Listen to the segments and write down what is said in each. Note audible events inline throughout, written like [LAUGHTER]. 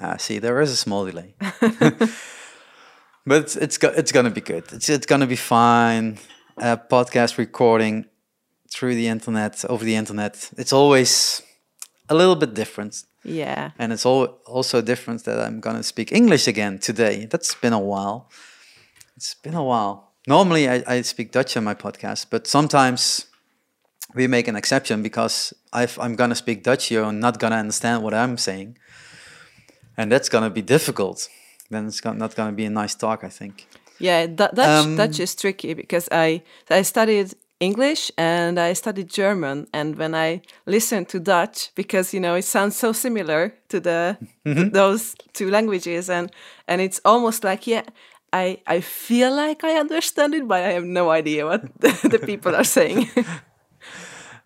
Ah, see, there is a small delay. [LAUGHS] [LAUGHS] but it's it's, go- it's gonna be good. It's it's gonna be fine. Uh, podcast recording through the internet, over the internet. It's always a little bit different. Yeah. And it's all also different that I'm gonna speak English again today. That's been a while. It's been a while. Normally I, I speak Dutch on my podcast, but sometimes we make an exception because I've, I'm gonna speak Dutch, you're not gonna understand what I'm saying, and that's gonna be difficult. Then it's not gonna be a nice talk, I think. Yeah, Du- Dutch Um, Dutch is tricky because I I studied English and I studied German, and when I listen to Dutch, because you know it sounds so similar to the Mm-hmm. those two languages, and and it's almost like yeah. I, I feel like I understand it, but I have no idea what [LAUGHS] the, the people are saying. [LAUGHS]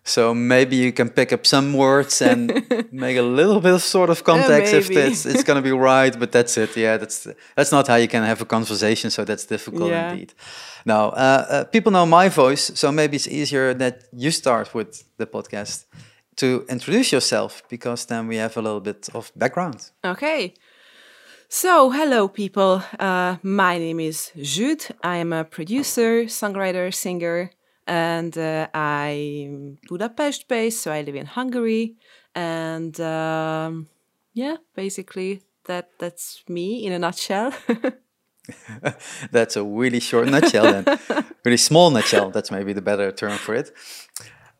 So maybe you can pick up some words and [LAUGHS] make a little bit of sort of context if maybe. it's it's gonna be right. But that's it. Yeah, that's that's not how you can have a conversation. So that's difficult Yeah. indeed. Now, uh, uh, people know my voice, so maybe it's easier that you start with the podcast to introduce yourself because then we have a little bit of background. Okay. So, hello, people. Uh, my name is Jude. I am a producer, songwriter, singer, and uh, I'm Budapest based, so I live in Hungary. And um, yeah, basically, that that's me in a nutshell. [LAUGHS] That's a really short nutshell, then. [LAUGHS] really small nutshell. That's maybe the better term for it.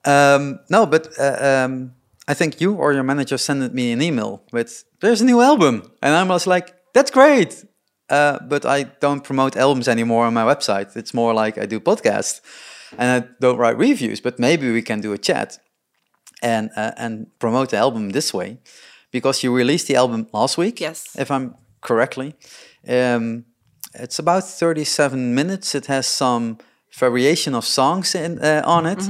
Um, no, but uh, um, I think you or your manager sent me an email with "There's a new album," and I was like, "That's great." Uh, but I don't promote albums anymore on my website. It's more like I do podcasts, and I don't write reviews. But maybe we can do a chat and uh, and promote the album this way, because you released the album last week. Yes. if I'm correctly. Um, it's about 37 minutes. It has some variation of songs in uh, on it.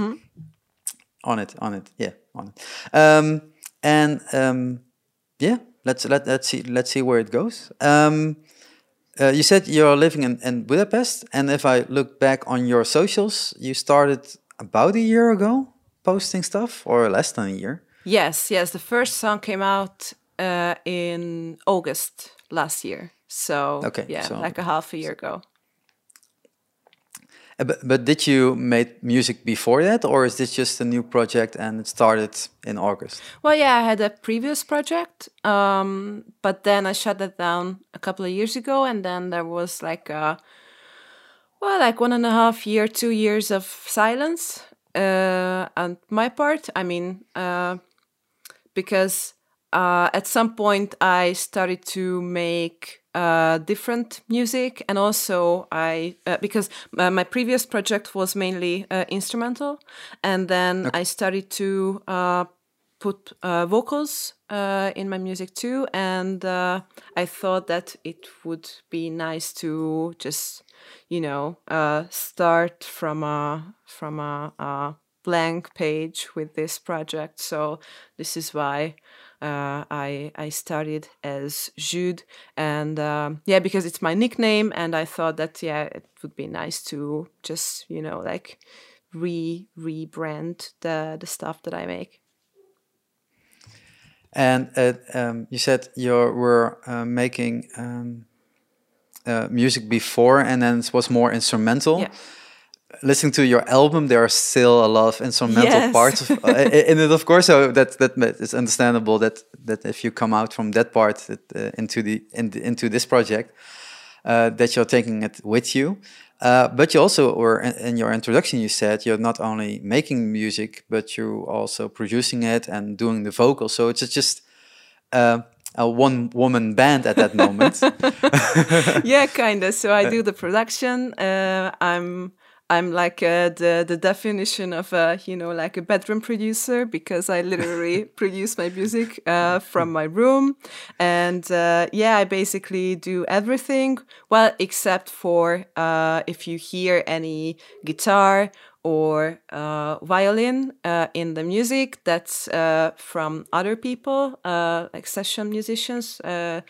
On it, on it, yeah, on it. Um, and um, yeah, let's let let's see let's see where it goes. Um, uh, you said you're living in, in Budapest, and if I look back on your socials, you started about a year ago posting stuff, or less than a year. yes, yes. The first song came out uh, in August last year. So, Okay, yeah, so- like a half a year ago. But, but did you make music before that, or is this just a new project and it started in August? Well, yeah, I had a previous project, um, but then I shut that down a couple of years ago, and then there was like a, well, like one and a half year, two years of silence uh, on my part. I mean, uh, because uh, at some point I started to make uh, different music, and also I uh, because uh, my previous project was mainly uh, instrumental, and then I started to uh, put uh, vocals uh, in my music too, and uh, I thought that it would be nice to just you know uh, start from a from a, a blank page with this project. So this is why uh, I I started as Jude, and um, yeah, because it's my nickname, and I thought that yeah, it would be nice to just you know like re rebrand the the stuff that I make. And uh, um, you said you were uh, making um, uh, music before, and then it was more instrumental. Yeah. Listening to your album, there are still a lot of instrumental Yes. parts of, uh, [LAUGHS] in it, of course. So that that it's understandable that that if you come out from that part that, uh, into the, in the into this project, uh, that you're taking it with you. Uh, but you also were in, in your introduction. You said you're not only making music, but you're also producing it and doing the vocals. So it's just uh, a one-woman band at that moment. [LAUGHS] [LAUGHS] yeah, kind of. So I do the production. Uh, I'm I'm like uh, the the definition of a you know like a bedroom producer because I literally [LAUGHS] produce my music uh, from my room, and uh, yeah, I basically do everything. Well, except for uh, if you hear any guitar or uh, violin uh, in the music that's uh, from other people, uh, like session musicians uh,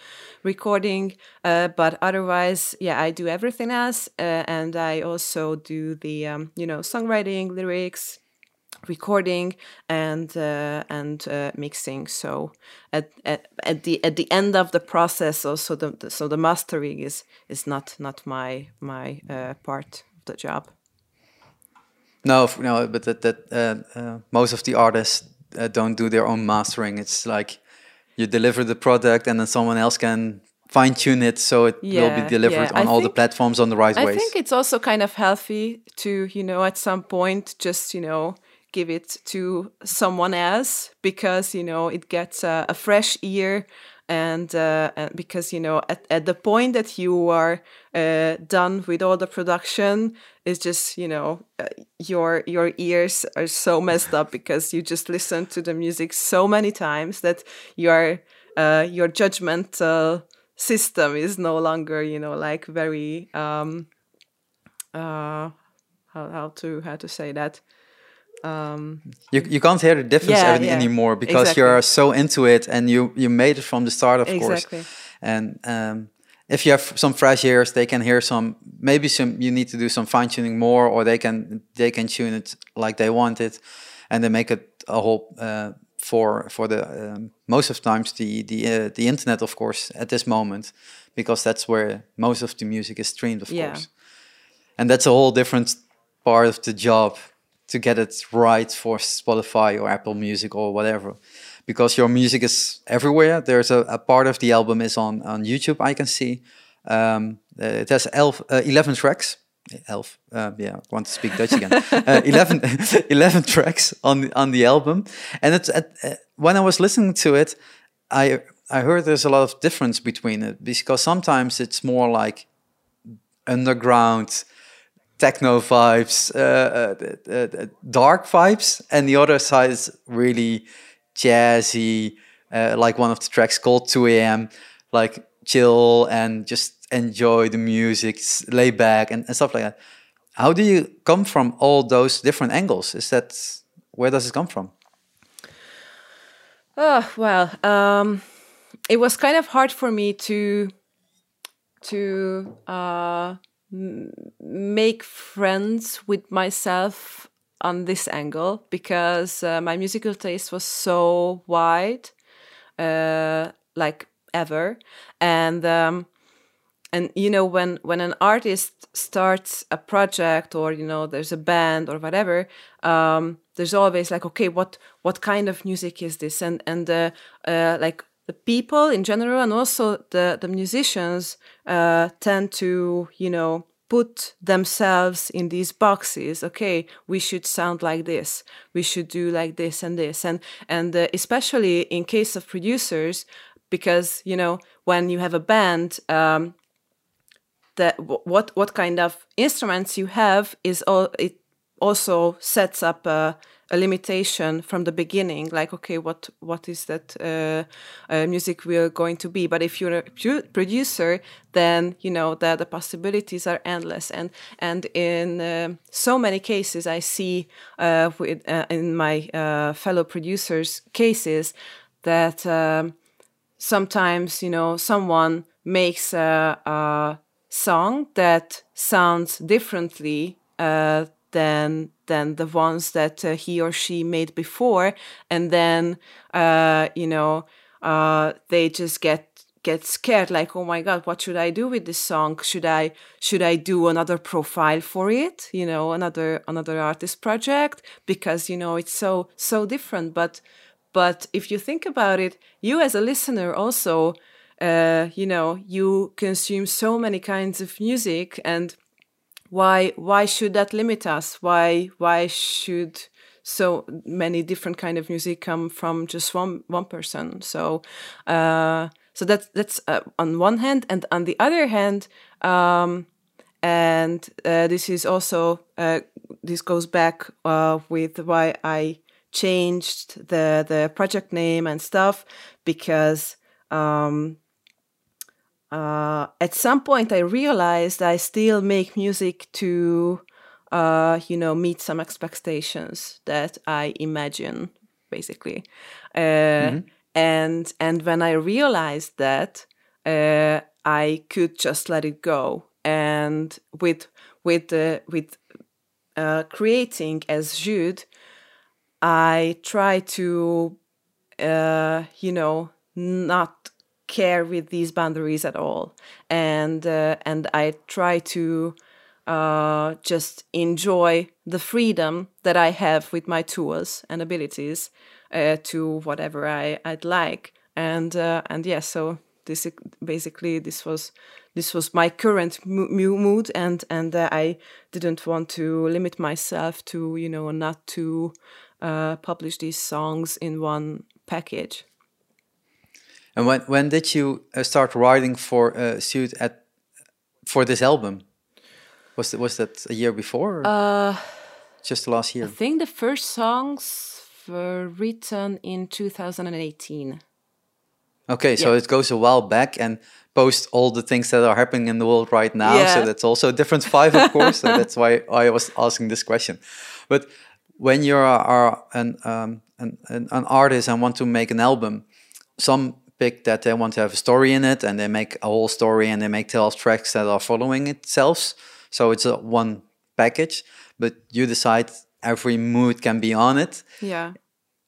recording. Uh, but otherwise, yeah, I do everything else, and I also do the um, you know songwriting, lyrics, recording and and mixing. So at, at at the at the end of the process, also the, so the mastering is is not not my my part of the job. No, no, but that that uh, uh, most of the artists uh, don't do their own mastering. It's like you deliver the product and then someone else can fine tune it so it yeah, will be delivered yeah. on I all the platforms on the right I ways. I think it's also kind of healthy to, you know, at some point just, you know, give it to someone else because, you know, it gets a, a fresh ear and, uh, and because you know at, at the point that you are uh, done with all the production it's just you know uh, your your ears are so [LAUGHS] messed up because you just listen to the music so many times that your uh, your judgmental system is no longer you know like very um uh how, how to how to say that um you, you can't hear the difference yeah, yeah, anymore because exactly. you're so into it and you you made it from the start of exactly. course and um if you have some fresh ears they can hear some maybe some you need to do some fine tuning more or they can they can tune it like they want it and they make it a whole uh, for for the um, most of times the the uh, the internet of course at this moment because that's where most of the music is streamed of yeah. course and that's a whole different part of the job to get it right for Spotify or Apple Music or whatever. Because your music is everywhere. There's a, a part of the album is on on YouTube I can see. Um, uh, it has elf, uh, 11 tracks. Elf uh, yeah I want to speak Dutch again. [LAUGHS] Uh, 11, [LAUGHS] 11 tracks on the, on the album. And it's uh, when I was listening to it I I heard there's a lot of difference between it because sometimes it's more like underground techno vibes uh, uh, uh, dark vibes and the other side is really jazzy like one of the tracks called 2 a.m like chill and just enjoy the music, lay back, and, and stuff like that. How do you come from all those different angles? Is that where does it come from? Oh well, um, it was kind of hard for me to to uh, make friends with myself on this angle because uh, my musical taste was so wide, uh, like ever, and um, and you know when when an artist starts a project or you know there's a band or whatever um, there's always like okay what what kind of music is this? And and uh, uh, like the people in general and also the the musicians uh, tend to you know put themselves in these boxes. Okay we should sound like this. We should do like this and this. And and uh, especially in case of producers because you know when you have a band um, that what what kind of instruments you have is all it also sets up a, a limitation from the beginning like okay what what is that uh, uh, music we're going to be? But if you're a producer then you know that the possibilities are endless. And and in uh, so many cases i see uh, with, uh, in my uh, fellow producers cases that um, sometimes you know someone makes a, a song that sounds differently uh, than than the ones that uh, he or she made before, and then uh, you know uh, they just get get scared like oh my god what should i do with this song? Should i should i do another profile for it you know another another artist project? Because you know it's so so different. But but if you think about it you as a listener also uh, you know you consume so many kinds of music and why why should that limit us? Why why should so many different kind of music come from just one one person? So uh, so that's that's uh, on one hand and on the other hand um, and uh, this is also uh, this goes back uh, with why I changed the the project name and stuff because um, uh, at some point I realized I still make music to, uh, you know, meet some expectations that I imagine, basically. Uh, mm-hmm. And and when I realized that, uh, I could just let it go. And with with with uh, creating as Jude, I try to, uh, you know, not care with these boundaries at all, and uh, and I try to uh, just enjoy the freedom that I have with my tools and abilities uh, to whatever I I'd like, and uh, and yeah, so this basically this was this was my current mood. And and uh, i didn't want to limit myself to you know not to uh, publish these songs in one package and when when did you uh, start writing for uh, suit at for this album was that was that a year before uh just last year i think the first songs were written in 2018 Okay, so yeah. it goes a while back and post all the things that are happening in the world right now. Yeah. So that's also a different five, of course. so that's why I was asking this question. But when you are an, um, an, an artist and want to make an album, some pick that they want to have a story in it and they make a whole story and they make 12 tracks that are following itself. So it's a one package, but you decide every mood can be on it. Yeah.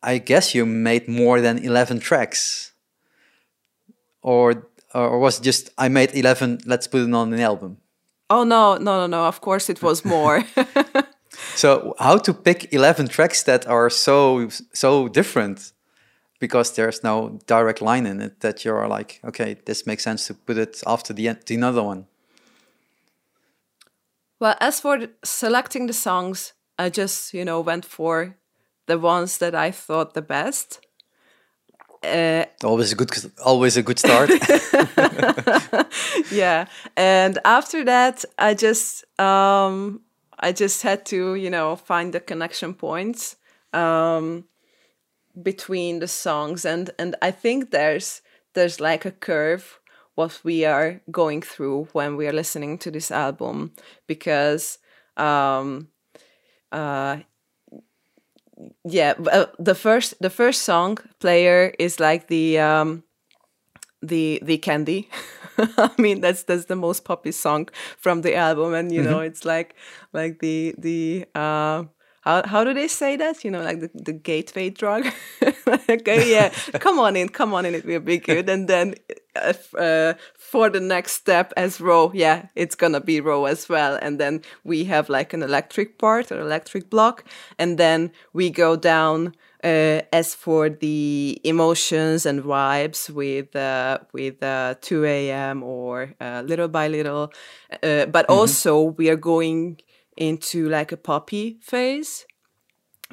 I guess you made more than 11 tracks or or was it just I made eleven? Let's put it on an album. Oh no, no, no, no! Of course, it was more. [LAUGHS] so how to pick eleven tracks that are so so different? Because there's no direct line in it that you're like, okay, this makes sense to put it after the the another one. Well, as for selecting the songs, I just you know went for the ones that I thought the best uh, always a good, always a good start. [LAUGHS] yeah, and after that, I just, um, I just had to, you know, find the connection points um, between the songs, and and I think there's there's like a curve what we are going through when we are listening to this album because um, uh, yeah uh, the first the first song player is like the um the the candy. [LAUGHS] I mean that's that's the most poppy song from the album and you know it's like like the the uh how, how do they say that? You know, like the, the gateway drug. [LAUGHS] okay, yeah, come on in, come on in, it will be good. And then uh, uh, for the next step as row, yeah, it's gonna be row as well. And then we have like an electric part or electric block, and then we go down. Uh, as for the emotions and vibes with uh, with uh, 2 a.m. or uh, little by little, uh, but mm-hmm. also we are going into like a poppy phase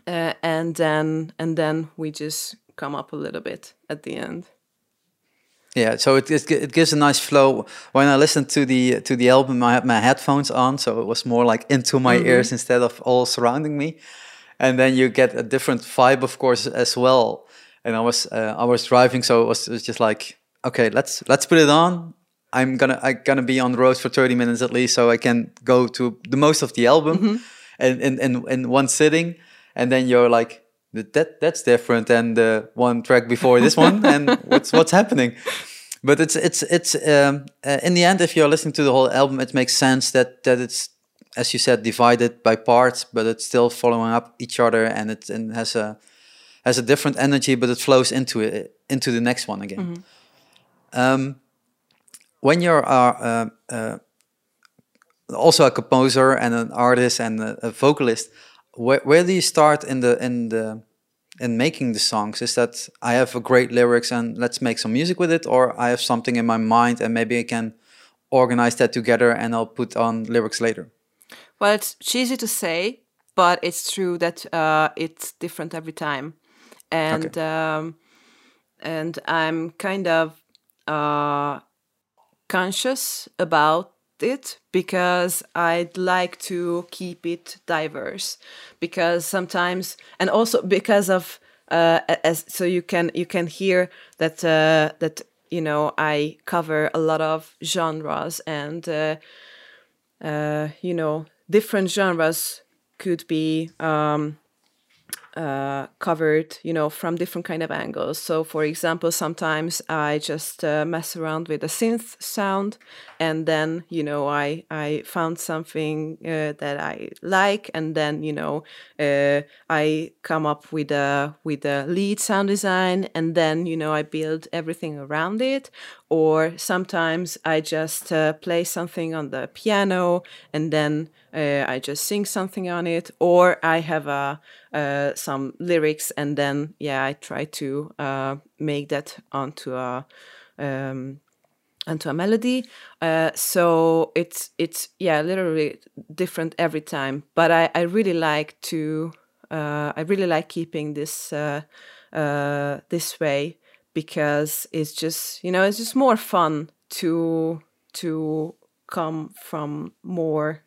uh, and then and then we just come up a little bit at the end. Yeah so it, it, it gives a nice flow. When i listened to the to the album i had my headphones on so it was more like into my mm -hmm. ears instead of all surrounding me. And then you get a different vibe of course as well. And i was uh, i was driving so it was, it was just like okay let's let's put it on I'm gonna I'm gonna be on the road for 30 minutes at least, so I can go to the most of the album, mm-hmm. and in, in in one sitting, and then you're like that that's different than the one track before this one, and [LAUGHS] what's what's happening. But it's it's it's um, uh, in the end, if you're listening to the whole album, it makes sense that that it's as you said divided by parts, but it's still following up each other, and it and has a has a different energy, but it flows into it into the next one again. Mm-hmm. Um, when you're uh, uh, also a composer and an artist and a, a vocalist, where, where do you start in the in the in making the songs? Is that I have a great lyrics and let's make some music with it, or I have something in my mind and maybe I can organize that together and I'll put on lyrics later? Well, it's cheesy to say, but it's true that uh, it's different every time, and okay. um, and I'm kind of uh, conscious about it because I'd like to keep it diverse. Because sometimes and also because of uh, as so you can you can hear that uh, that you know I cover a lot of genres and uh, uh, you know different genres could be um, uh, covered, you know, from different kind of angles. So, for example, sometimes I just uh, mess around with a synth sound, and then you know I I found something uh, that I like, and then you know uh, I come up with a with a lead sound design, and then you know I build everything around it. Or sometimes I just uh, play something on the piano, and then uh, I just sing something on it, or I have uh, some lyrics, and then yeah, I try to uh, make that onto a um, onto a melody. Uh, so it's it's yeah, literally different every time. But I I really like to uh, I really like keeping this this way because it's just you know it's just more fun to to come from more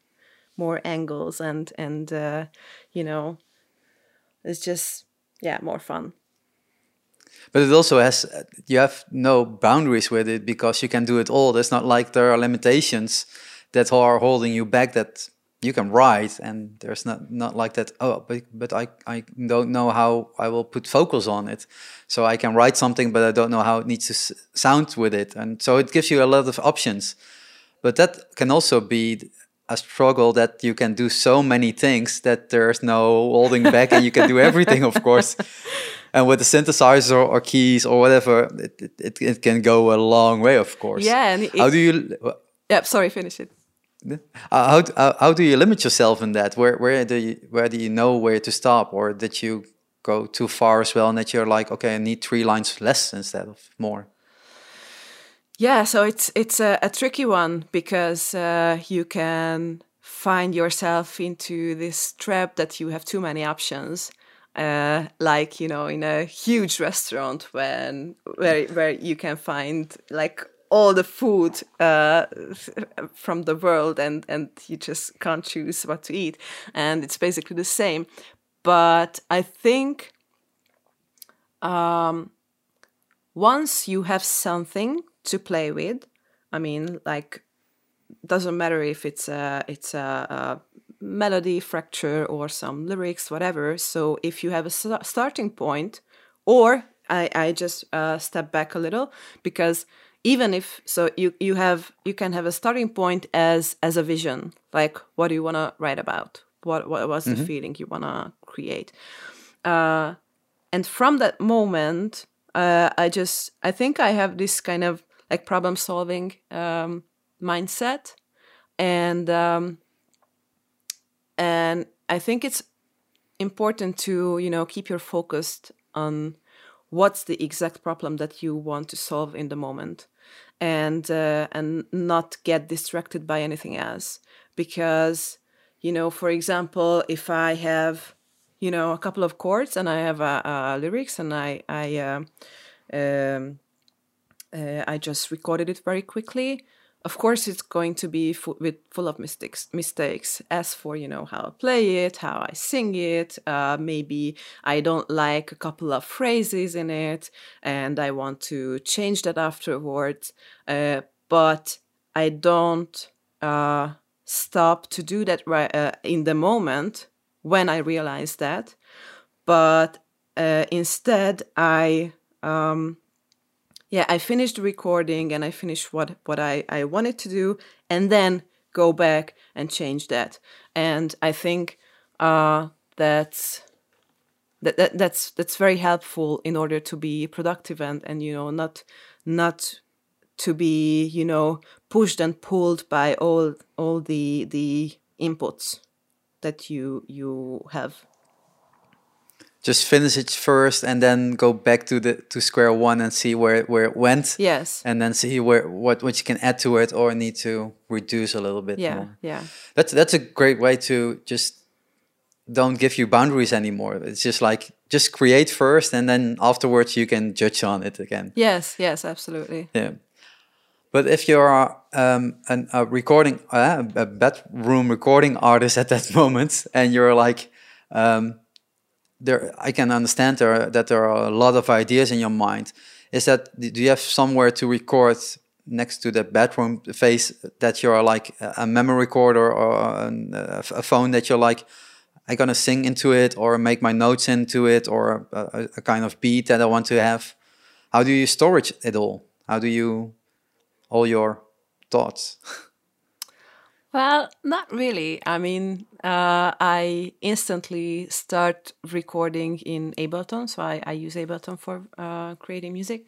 more angles and and uh, you know it's just yeah more fun. But it also has you have no boundaries with it because you can do it all. It's not like there are limitations that are holding you back that you can write and there's not not like that oh but but I, I don't know how I will put focus on it. So I can write something but I don't know how it needs to sound with it. And so it gives you a lot of options. But that can also be a struggle that you can do so many things that there's no holding back and you can do [LAUGHS] everything of course. And with the synthesizer or keys or whatever it, it, it can go a long way of course. Yeah and how do you yeah sorry finish it how, how, how do you limit yourself in that where where do you where do you know where to stop or did you go too far as well and that you're like okay i need three lines less instead of more yeah, so it's it's a, a tricky one because uh, you can find yourself into this trap that you have too many options. Uh, like you know, in a huge restaurant when where where you can find like all the food uh, from the world and and you just can't choose what to eat and it's basically the same but i think um, once you have something to play with. I mean, like doesn't matter if it's a it's a, a melody fracture or some lyrics, whatever. So if you have a st- starting point, or I I just uh, step back a little because even if so you you have you can have a starting point as as a vision like what do you want to write about? What what was mm-hmm. the feeling you want to create? Uh, and from that moment uh, i just i think i have this kind of like problem solving um, mindset. And um, and I think it's important to you know keep your focused on what's the exact problem that you want to solve in the moment and uh, and not get distracted by anything else because you know for example if i have you know a couple of chords and i have a, lyrics and i i uh, um, uh, I just recorded it very quickly. Of course, it's going to be fu- with full of mistakes. Mistakes as for you know how I play it, how I sing it. Uh, maybe I don't like a couple of phrases in it, and I want to change that afterwards. Uh, but I don't uh, stop to do that right uh, in the moment when I realize that. But uh, instead, I um, yeah, I finished the recording and I finished what what I I wanted to do, and then go back and change that. And I think uh, that's that, that that's that's very helpful in order to be productive and and you know not not to be you know pushed and pulled by all all the the inputs that you you have just finish it first and then go back to the to square one and see where where it went. Yes. And then see where what what you can add to it or need to reduce a little bit yeah more. yeah. That's that's a great way to just don't give you boundaries anymore. It's just like just create first and then afterwards you can judge on it again. Yes yes absolutely. Yeah. But if you're um, an, a recording uh, a bedroom recording artist at that [LAUGHS] moment and you're like um, there I can understand there that there are a lot of ideas in your mind. Is that do you have somewhere to record next to the bedroom face that you're like a memory recorder or a, phone that you're like I'm gonna sing into it or make my notes into it or a, a kind of beat that I want to have? How do you storage it all? How do you all your thoughts? [LAUGHS] Well, not really. I mean, uh, I instantly start recording in Ableton, so I, I use Ableton for uh, creating music,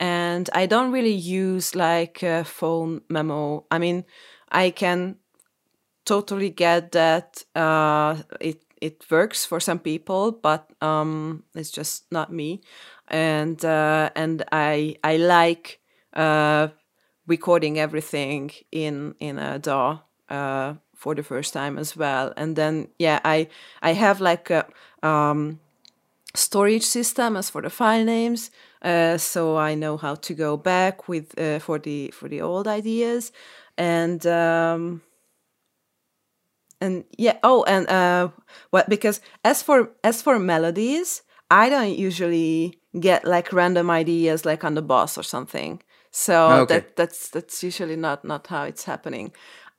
and I don't really use like a phone memo. I mean, I can totally get that uh, it it works for some people, but um, it's just not me, and uh, and I I like uh, recording everything in in a DAW uh, for the first time as well. And then yeah, I I have like a um, storage system as for the file names, uh, so I know how to go back with uh, for the for the old ideas, and um, and yeah. Oh, and uh, what because as for as for melodies, I don't usually get like random ideas like on the bus or something. So Okay. that that's that's usually not not how it's happening.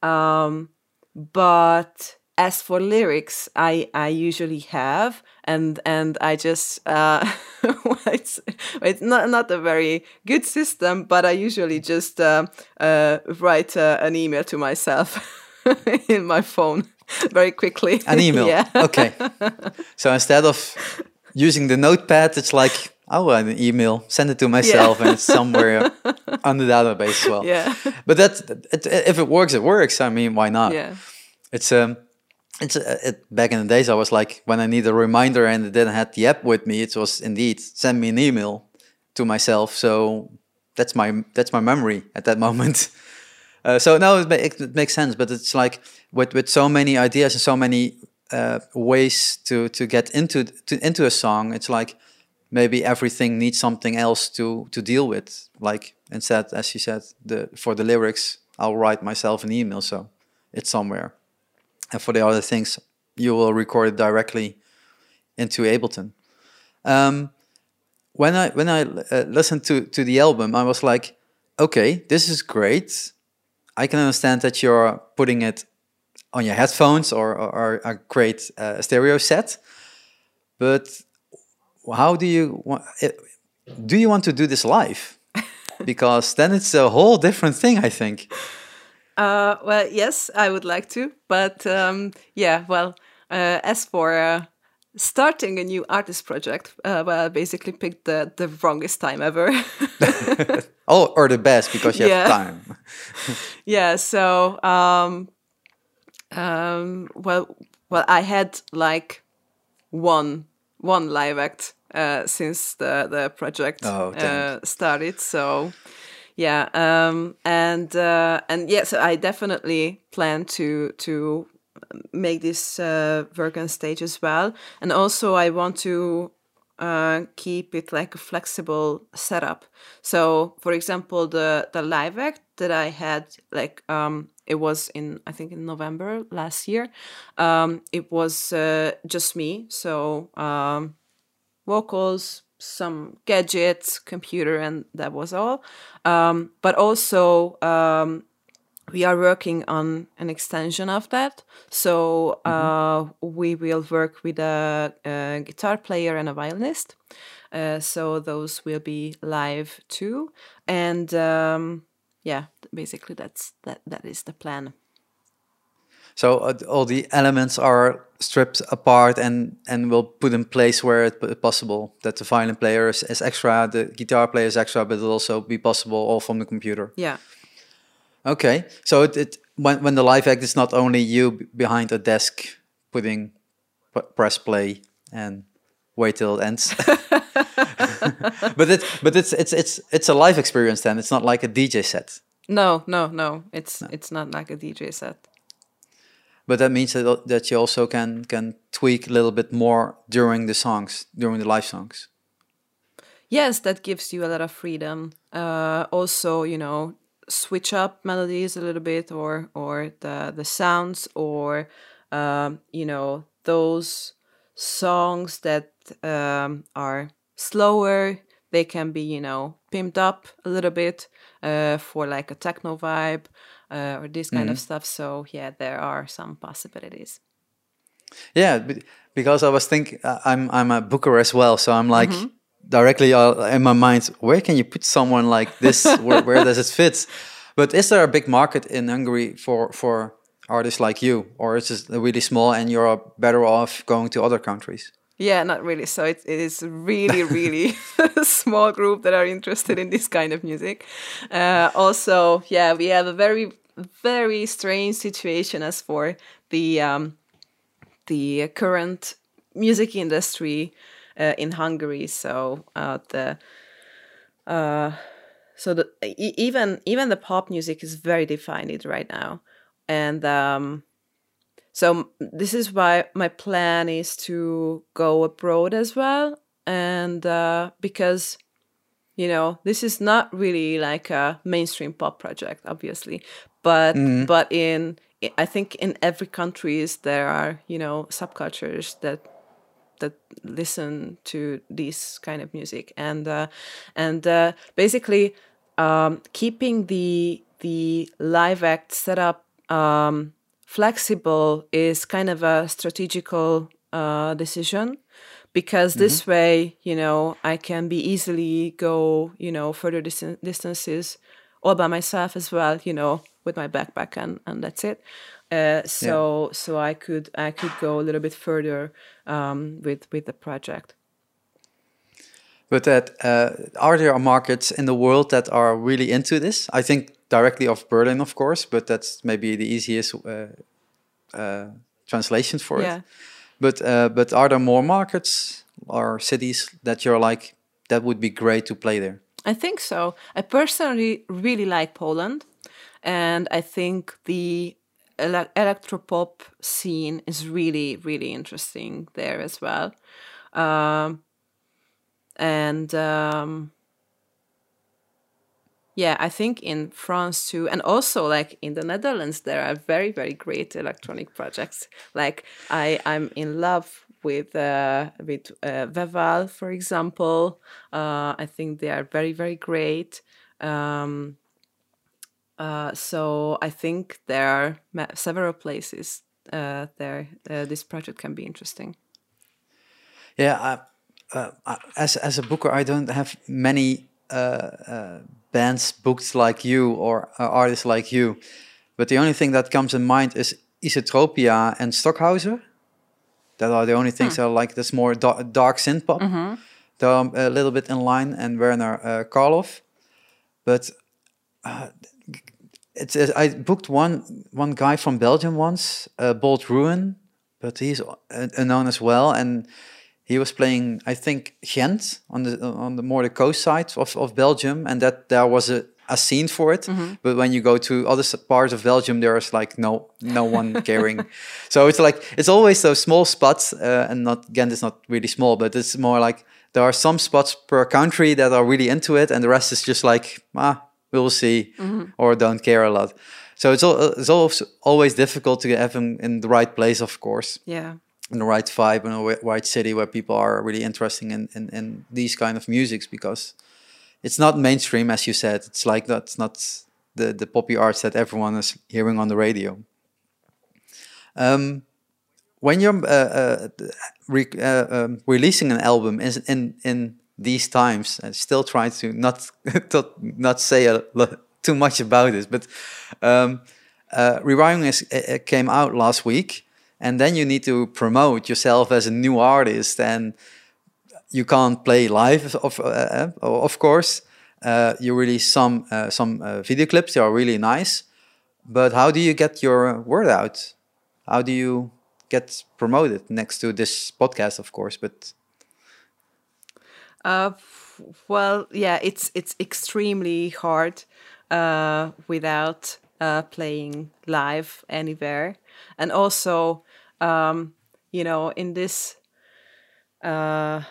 Um, but as for lyrics, I I usually have, and and I just uh, [LAUGHS] it's it's not not a very good system, but I usually just uh, uh, write uh, an email to myself [LAUGHS] in my phone very quickly. An email. [LAUGHS] yeah. Okay. So instead of using the notepad, it's like, oh, an email, send it to myself, and it's [LAUGHS] somewhere on the database as well. Yeah. But that, it, if it works, it works. I mean, why not? Yeah. It's um, it's uh, it, back in the days. I was like, when I need a reminder and I didn't have the app with me, it was indeed send me an email to myself. So that's my that's my memory at that [LAUGHS] moment. Uh, so now it, it, it makes sense, but it's like with with so many ideas and so many uh, ways to to get into to, into a song, it's like maybe everything needs something else to to deal with. Like instead, as you said, the for the lyrics, I'll write myself an email, so it's somewhere, and for the other things, you will record it directly into Ableton. Um, when I when I uh, listened to to the album, I was like, okay, this is great. I can understand that you're putting it on your headphones or or, or a great uh, stereo set, but how do you wa- it- do you want to do this live? [LAUGHS] because then it's a whole different thing, I think. Uh, well, yes, I would like to, but um, yeah, well, uh, as for uh, starting a new artist project, uh, well, I basically picked the the wrongest time ever. [LAUGHS] [LAUGHS] Oh, or the best because you Yeah. have time. yeah, so um, um, well, well, I had like one one live act uh, since the the project Oh, uh, started, so yeah um and uh and yeah so i definitely plan to to make this uh work on stage as well. And also i want to uh keep it like a flexible setup. So for example the the live act that i had like um it was in i think in november last year. Um it was uh, just me. So um vocals, some gadgets, computer, and that was all. Um, but also, um, we are working on an extension of that. So uh, we will work with a, a guitar player and a violinist. Uh, so those will be live too. And um, yeah, basically that's that. That is the plan. So uh, all the elements are stripped apart and and will put in place where it p- possible. That the violin player is, is extra, the guitar player is extra, but it'll also be possible all from the computer. Yeah. Okay, so it, it when when the live act is not only you behind a desk putting press play and wait till it ends, [LAUGHS] but it but it's it's it's it's a live experience then. It's not like a DJ set. No, no, no. It's it's not like a DJ set. But that means that, that you also can can tweak a little bit more during the songs, during the live songs. yes that gives you a lot of freedom uh, also you know switch up melodies a little bit or or the the sounds or um, you know those songs that um, are slower they can be you know pimped up a little bit uh, for like a techno vibe uh, or this kind of stuff so yeah there are some possibilities Yeah, because I was thinking uh, I'm I'm a booker as well, so I'm like mm-hmm. directly uh, in my mind, where can you put someone like this? [LAUGHS] where, where does it fit? But is there a big market in Hungary for for artists like you, or is it really small and you're better off going to other countries? Yeah, not really. So it, it is really, really [LAUGHS] [LAUGHS] small group that are interested in this kind of music. Uh, also, yeah, we have a very, very strange situation as for the um, the current music industry uh, in Hungary. So uh, the uh, so the even even the pop music is very defined right now, and um, so this is why my plan is to go abroad as well, and uh, because you know this is not really like a mainstream pop project, obviously, but mm. but in I think in every countries there are you know subcultures that that listen to this kind of music and uh, and uh, basically um, keeping the the live act setup um, flexible is kind of a strategical uh, decision because mm-hmm. this way, you know, I can be easily go, you know, further dis- distances all by myself as well, you know, with my backpack and, and that's it. Uh, so yeah. so I could I could go a little bit further um, with with the project. But that uh, are there markets in the world that are really into this? I think directly of Berlin, of course, but that's maybe the easiest uh, uh, translation for yeah. it. But uh, but are there more markets or cities that you're like that would be great to play there? I think so. I personally really like Poland, and I think the ele- electropop scene is really really interesting there as well. Um, and um, yeah, I think in France too, and also like in the Netherlands, there are very very great electronic projects. Like I I'm in love with uh, with uh, Weval, for example. Uh, I think they are very very great. Um, uh, so I think there are several places uh, there uh, this project can be interesting. Yeah, uh, as as a booker, I don't have many uh, uh, bands booked like you or artists like you, but the only thing that comes in mind is Isotropia and Stockhauser. That are the only things hmm. I like. That's more dark, dark synth pop. Mm -hmm. They're a little bit in line, and Werner uh, Karloff. But uh, it's, I booked one one guy from Belgium once, uh, Bolt Ruin, but he's unknown as well, and he was playing, I think, Ghent on the on the more the coast side of, of Belgium, and that there was a, a scene for it. Mm -hmm. But when you go to other parts of Belgium, there's like no no one [LAUGHS] caring. So it's like it's always those small spots, uh, and not Ghent is not really small, but it's more like there are some spots per country that are really into it, and the rest is just like ah, we'll see, mm -hmm. or don't care a lot. So it's all, it's always always difficult to have him in the right place, of course. Yeah in the right vibe in a right city where people are really interested in, in, in these kind of musics because it's not mainstream as you said. It's like that's not the, the poppy arts that everyone is hearing on the radio. Um, when you're uh, uh, re uh, um, releasing an album in, in, in these times and still trying to not [LAUGHS] to not say a, too much about it but um, uh, Rewinding is, came out last week and then you need to promote yourself as a new artist and you can't play live of, uh, uh of course. Uh, you release some uh, some uh, video clips they are really nice. But how do you get your word out? How do you get promoted next to this podcast of course but uh, well yeah it's it's extremely hard without playing live anywhere and also um, you know in this uh,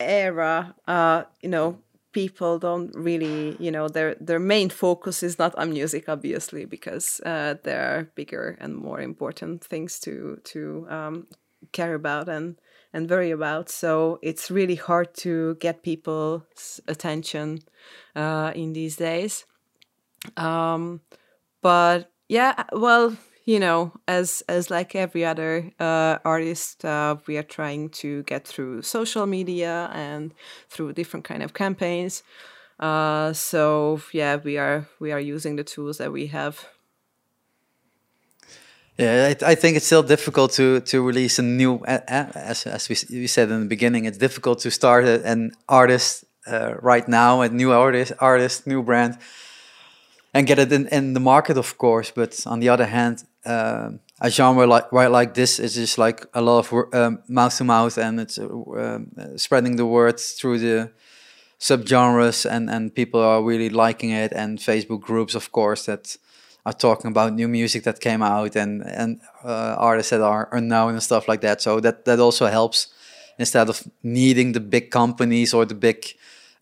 era uh, you know people don't really you know their their main focus is not on music obviously because uh, there are bigger and more important things to to um, care about and and worry about. So it's really hard to get people's attention uh, in these days. Um, but yeah well you know, as as like every other uh, artist, uh, we are trying to get through social media and through different kind of campaigns. Uh, so yeah, we are we are using the tools that we have. Yeah, I, I think it's still difficult to to release a new, as as we, we said in the beginning, it's difficult to start an artist uh, right now, a new artist, artist, new brand, and get it in, in the market, of course. But on the other hand, uh, a genre like right like this is just like a lot of um, mouth to mouth, and it's uh, um, spreading the word through the subgenres, and and people are really liking it, and Facebook groups, of course, that are talking about new music that came out and and uh, artists that are unknown and stuff like that. So that that also helps instead of needing the big companies or the big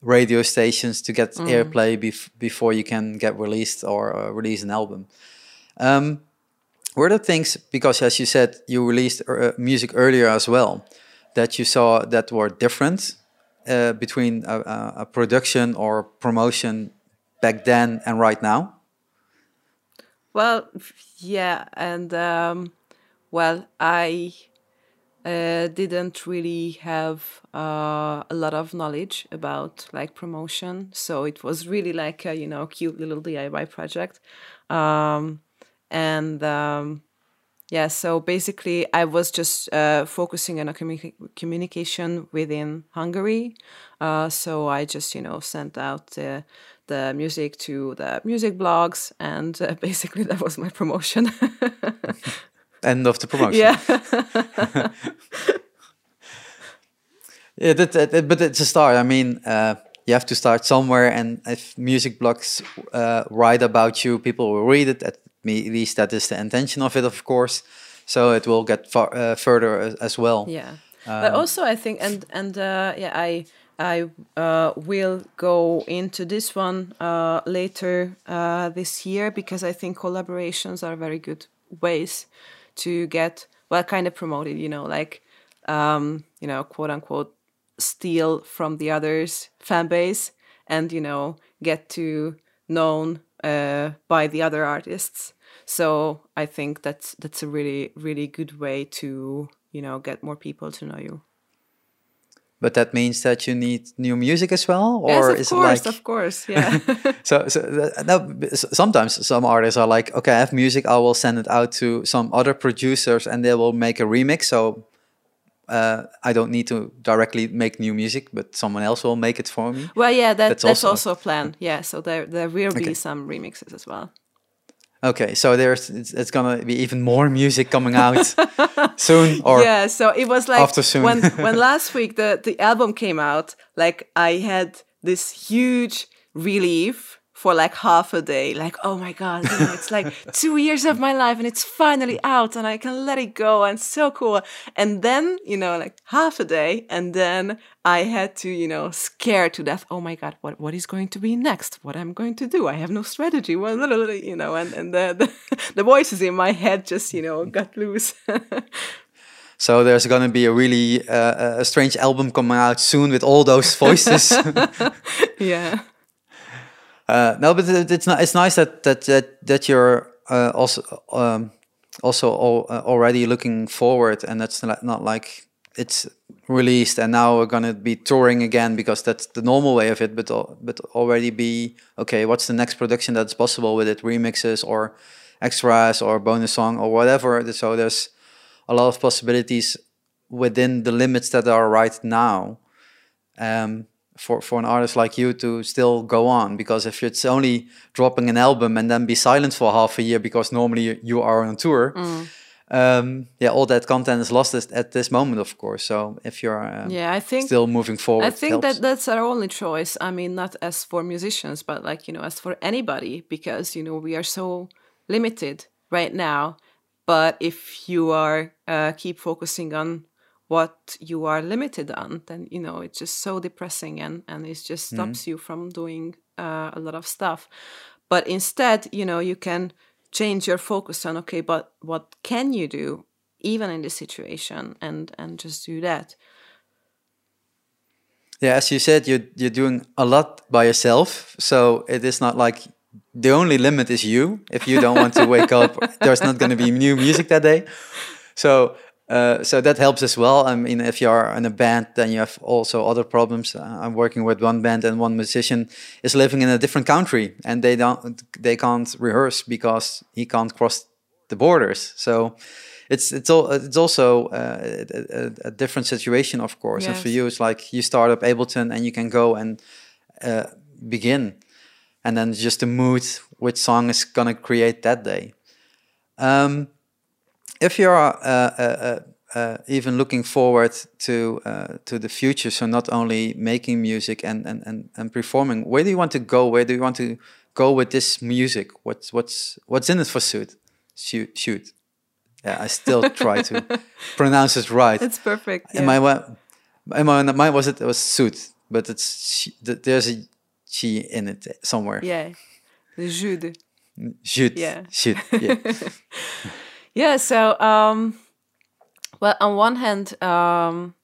radio stations to get mm. airplay bef before you can get released or uh, release an album. Um, were there things because as you said you released uh, music earlier as well that you saw that were different uh, between a, a production or promotion back then and right now? Well, yeah, and um, well, I uh, didn't really have uh, a lot of knowledge about like promotion, so it was really like a you know cute little DIY project, um, and um, yeah, so basically I was just uh, focusing on a communi- communication within Hungary, uh, so I just you know sent out the music to the music blogs, and uh, [LAUGHS] basically that was my promotion. [LAUGHS] End of the promotion. Yeah. [LAUGHS] yeah, that, that, but it's a start. I mean, uh, you have to start somewhere, and if music blogs uh, write about you, people will read it. At least that is the intention of it, of course. So it will get far, uh, further as, as, well. Yeah, um, but also I think, and and uh, yeah, I I uh, will go into this one uh, later uh, this year because I think collaborations are very good ways to get well kind of promoted. You know, like um, you know, quote unquote, steal from the others' fan base and you know get to known uh, by the other artists. So I think that's that's a really really good way to you know get more people to know you. But that means that you need new music as well, or yes, of is course, it like of course, [LAUGHS] yeah. so, so no, sometimes some artists are like, okay, I have music, I will send it out to some other producers, and they will make a remix. So uh, I don't need to directly make new music, but someone else will make it for me. Well, yeah, that, that's, that's also, also a plan. Yeah, so there there will be okay. some remixes as well. Okay, so there's it's, it's, gonna be even more music coming out [LAUGHS] soon, or yeah. So it was like after soon. when when [LAUGHS] last week the the album came out, like I had this huge relief for like half a day like oh my god you know, it's like [LAUGHS] two years of my life and it's finally out and i can let it go and so cool. And then you know like half a day and then i had to you know scare to death oh my god what, what is going to be next? What i'm going to do? I have no strategy. Well you know and, and the, the, [LAUGHS] the voices in my head just you know got loose. [LAUGHS] So there's going to be a really uh, a strange album coming out soon with all those voices. yeah. Uh, no, but it's not. It's nice that that that, that you're uh, also um, also all, uh, already looking forward, and that's not, like it's released and now we're gonna be touring again because that's the normal way of it. But but already be okay. What's the next production that's possible with it? Remixes or extras or bonus song or whatever. So there's a lot of possibilities within the limits that are right now. Um, for for an artist like you to still go on? Because if it's only dropping an album and then be silent for half a year because normally you are on tour mm. um, yeah all that content is lost at this moment of course. So if you're um, yeah i think still moving forward i think that that's our only choice. I mean not as for musicians but like you know as for anybody because you know we are so limited right now. But if you are uh, keep focusing on what you are limited on then you know it's just so depressing and and it just mm-hmm. stops mm-hmm. you from doing uh, a lot of stuff but instead you know you can change your focus on okay but what can you do even in this situation and and just do that yeah as you said you're you're doing a lot by yourself so it is not like the only limit is you. If you don't want to wake up, there's not going to be new music that day. So uh, so that helps as well. I mean, if you are in a band, then you have also other problems. Uh, I'm working with one band, and one musician is living in a different country, and they don't, they can't rehearse because he can't cross the borders. So it's it's all it's also uh, a, a, different situation, of course. Yes. And for you, it's like you start up Ableton, and you can go and uh, begin, and then just the mood, which song is gonna create that day. Um, if you're uh, uh, uh, even looking forward to to the future, so not only making music and, and, and, and performing, where do you want to go? Where do you want to go with this music? What's what's what's in it for Shoot? Shoot, shoot. Yeah, I still try to [LAUGHS] pronounce it right. It's perfect. Yeah. my in my was it, it was suit, but it's there's a chi in it somewhere. Yeah, Jude. Jude. Yeah. Jude. Yeah. [LAUGHS] Yeah. So, um, well, on one hand, um,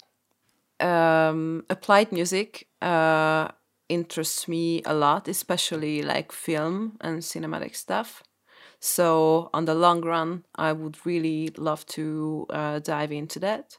um, applied music uh, interests me a lot, especially like film and cinematic stuff. So, on the long run, I would really love to uh, dive into that.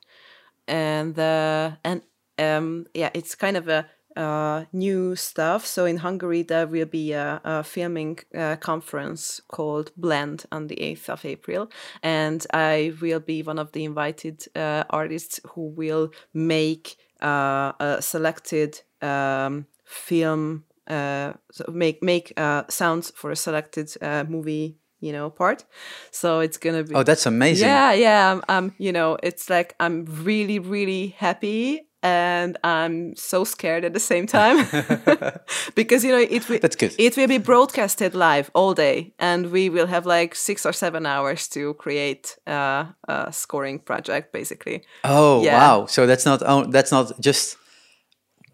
And uh, and um, yeah, it's kind of a uh, new stuff. So in Hungary, there will be a, a filming uh, conference called Blend on the 8th of April. And I will be one of the invited uh, artists who will make uh, a selected um, film, uh, so make, make uh, sounds for a selected movie you know part so it's gonna be oh that's amazing yeah yeah I'm you know it's like i'm really really happy and I'm so scared at the same time [LAUGHS] because you know it will it will be broadcasted live all day and we will have like six or seven hours to create uh, a scoring project basically. Oh yeah. wow! So that's not that's not just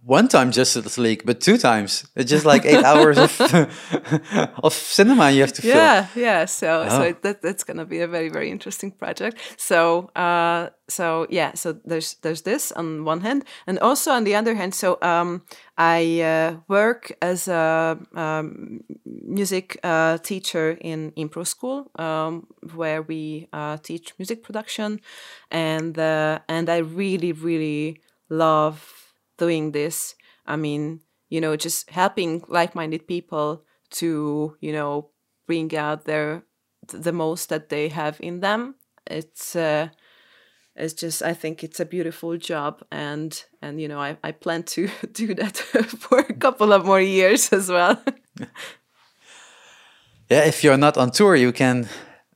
one time Justice League, but two times. It's just like eight hours of [LAUGHS] of cinema you have to film. Yeah, yeah. So oh. so that that's gonna be a very very interesting project. So uh, so yeah. So there's there's this on one hand, and also on the other hand. So um, I uh, work as a um, music uh, teacher in improv School, um, where we uh, teach music production, and uh, and I really really love doing this. I mean, you know, just helping like-minded people to, you know, bring out their the most that they have in them. It's uh, it's just I think it's a beautiful job and and you know I, I plan to [LAUGHS] do that [LAUGHS] for a couple of more years as well. [LAUGHS] yeah, if you're not on tour, you can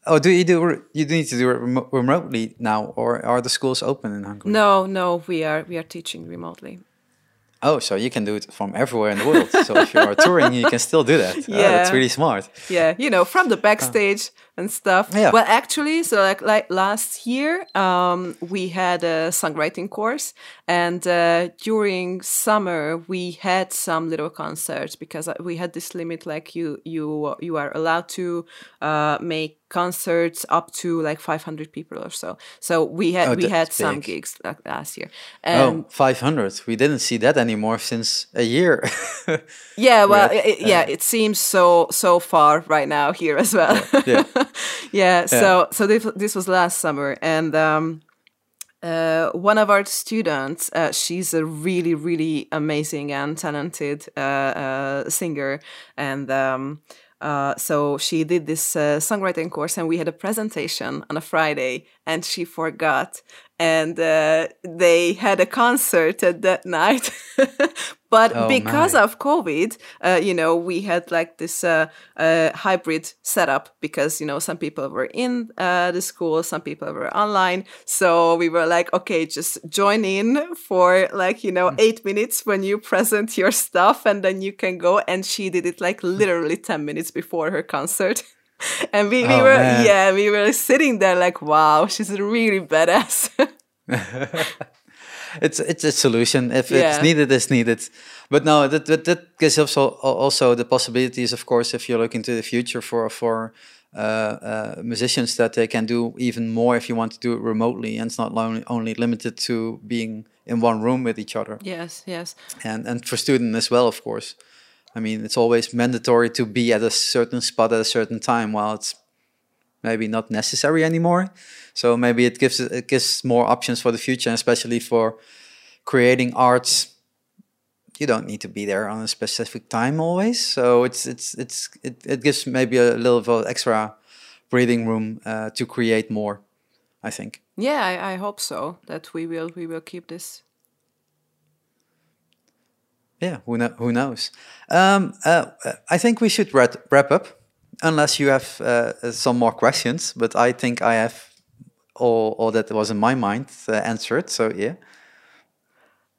Oh, do you do you need to do it remo remotely now, or are the schools open in Hungary? No, no, we are we are teaching remotely. Oh, so you can do it from everywhere in the world. so if you are touring, you can still do that. Yeah, oh, that's really smart. Yeah, you know, from the backstage and stuff. Yeah. Well, actually, so like like last year, um, we had a songwriting course, and uh, during summer we had some little concerts because uh, we had this limit, like you you you are allowed to uh, make concerts up to like 500 people or so. So we had oh, we had big. some gigs like last year. And oh, 500. We didn't see that anymore since a year. yeah, [LAUGHS] well, it, yeah, it seems so so far right now here as well. yeah. yeah. [LAUGHS] [LAUGHS] yeah. So so this this was last summer and um uh, one of our students, uh, she's a really, really amazing and talented uh, uh singer, and um, uh, so she did this uh, songwriting course, and we had a presentation on a Friday, and she forgot, and uh, they had a concert at that [LAUGHS] night. But oh, because my. of COVID, uh, you know, we had like this uh, hybrid setup because you know some people were in the school, some people were online. So we were like, okay, just join in for like you know hmm. eight minutes when you present your stuff, and then you can go. And she did it like literally ten minutes before her concert. [LAUGHS] and we, we oh, were man. yeah we were sitting there like wow she's really badass [LAUGHS] [LAUGHS] it's it's a solution. If yeah. it's needed it's needed. But no that that, that gives also also the possibilities of course if you look into the future for for uh, uh, musicians that they can do even more if you want to do it remotely. And it's not only, only limited to being in one room with each other. Yes yes. And and for student as well of course. I mean, it's always mandatory to be at a certain spot at a certain time. While it's maybe not necessary anymore. So maybe it gives it gives more options for the future, especially for creating arts. You don't need to be there on a specific time always. So it's it's it's it, it gives maybe a little bit extra breathing room uh, to create more. I think. Yeah, I, I hope so. That we will we will keep this yeah, who, know, who knows? Um, uh, I think we should wrap, wrap up, unless you have uh, some more questions. But I think I have all, all that was in my mind uh, answered. So yeah.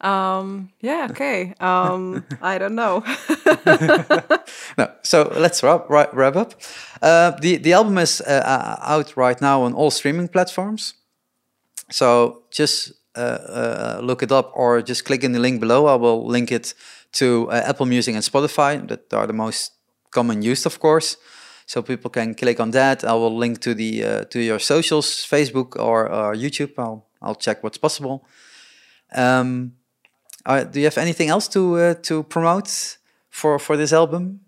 Um, yeah. Okay. Um, [LAUGHS] I don't know. [LAUGHS] no. So let's wrap wrap, wrap up. Uh, the the album is uh, uh, out right now on all streaming platforms. So just uh, uh, look it up or just click in the link below. I will link it to uh, Apple Music and Spotify that are the most common used, of course. So people can click on that. I will link to the uh, to your socials, Facebook or uh, YouTube. I'll I'll check what's possible. Um, do you have anything else to to promote for for this album?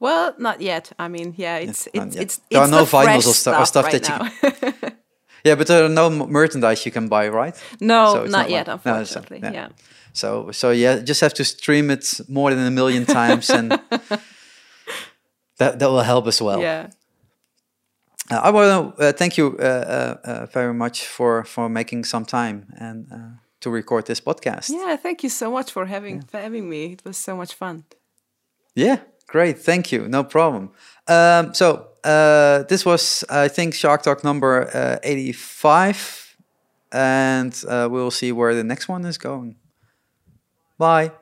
Well, not yet. I mean, yeah, it's it's, it's, it's there are no vinyls or, stu- or stuff right that you. [LAUGHS] Yeah, but there are no merchandise you can buy, right? No, so not, not, yet, like, unfortunately. No, so, yeah. yeah. So, so yeah, just have to stream it more than a million times, and [LAUGHS] that that will help as well. Yeah. Uh, I want to uh, thank you uh, uh, uh, very much for for making some time and uh, to record this podcast. Yeah, thank you so much for having yeah. for having me. It was so much fun. Yeah, great. Thank you. No problem. Um, so uh, this was, I think, Shark Talk number uh, 85. And uh, we'll see where the next one is going. Bye.